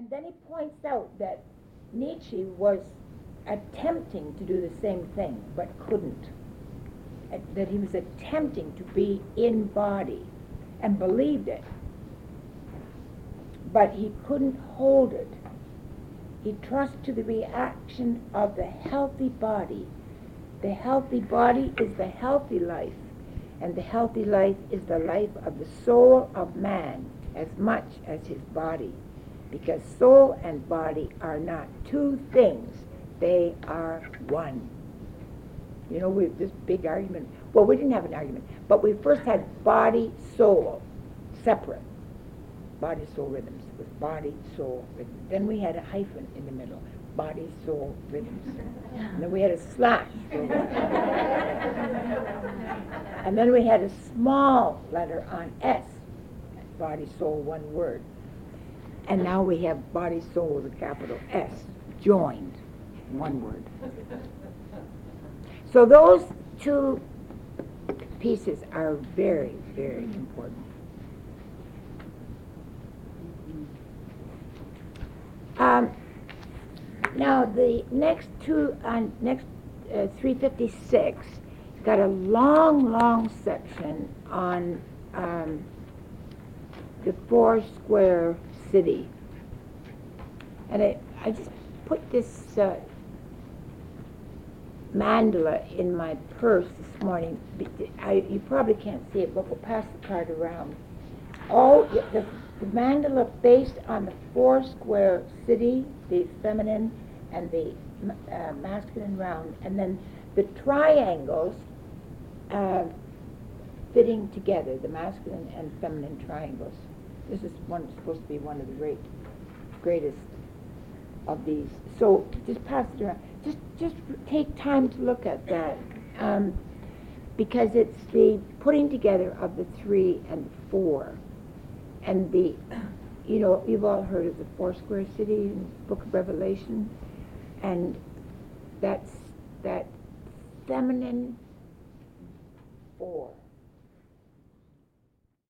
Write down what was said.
And then he points out that Nietzsche was attempting to do the same thing, but couldn't. That he was attempting to be in body and believed it, but he couldn't hold it. He trusts to the reaction of the healthy body. The healthy body is the healthy life, and the healthy life is the life of the soul of man as much as his body because soul and body are not two things, they are one. You know, we have this big argument. Well, we didn't have an argument, but we first had body, soul, separate. Body, soul rhythms with body, soul rhythm. Then we had a hyphen in the middle. Body, soul, rhythms. And then we had a slash. and then we had a small letter on S. Body, soul, one word. And now we have body, soul with a capital S, joined, one word. So those two pieces are very, very important. Um, now the next two, uh, next uh, 356, got a long, long section on um, the four square city. And I, I just put this uh, mandala in my purse this morning. I, you probably can't see it, but we'll pass the card around. All the, the mandala based on the four square city, the feminine and the uh, masculine round, and then the triangles uh, fitting together, the masculine and feminine triangles. This is one supposed to be one of the great, greatest of these. So just pass it around. Just just take time to look at that, um, because it's the putting together of the three and the four, and the, you know, you've all heard of the four square city in Book of Revelation, and that's that feminine four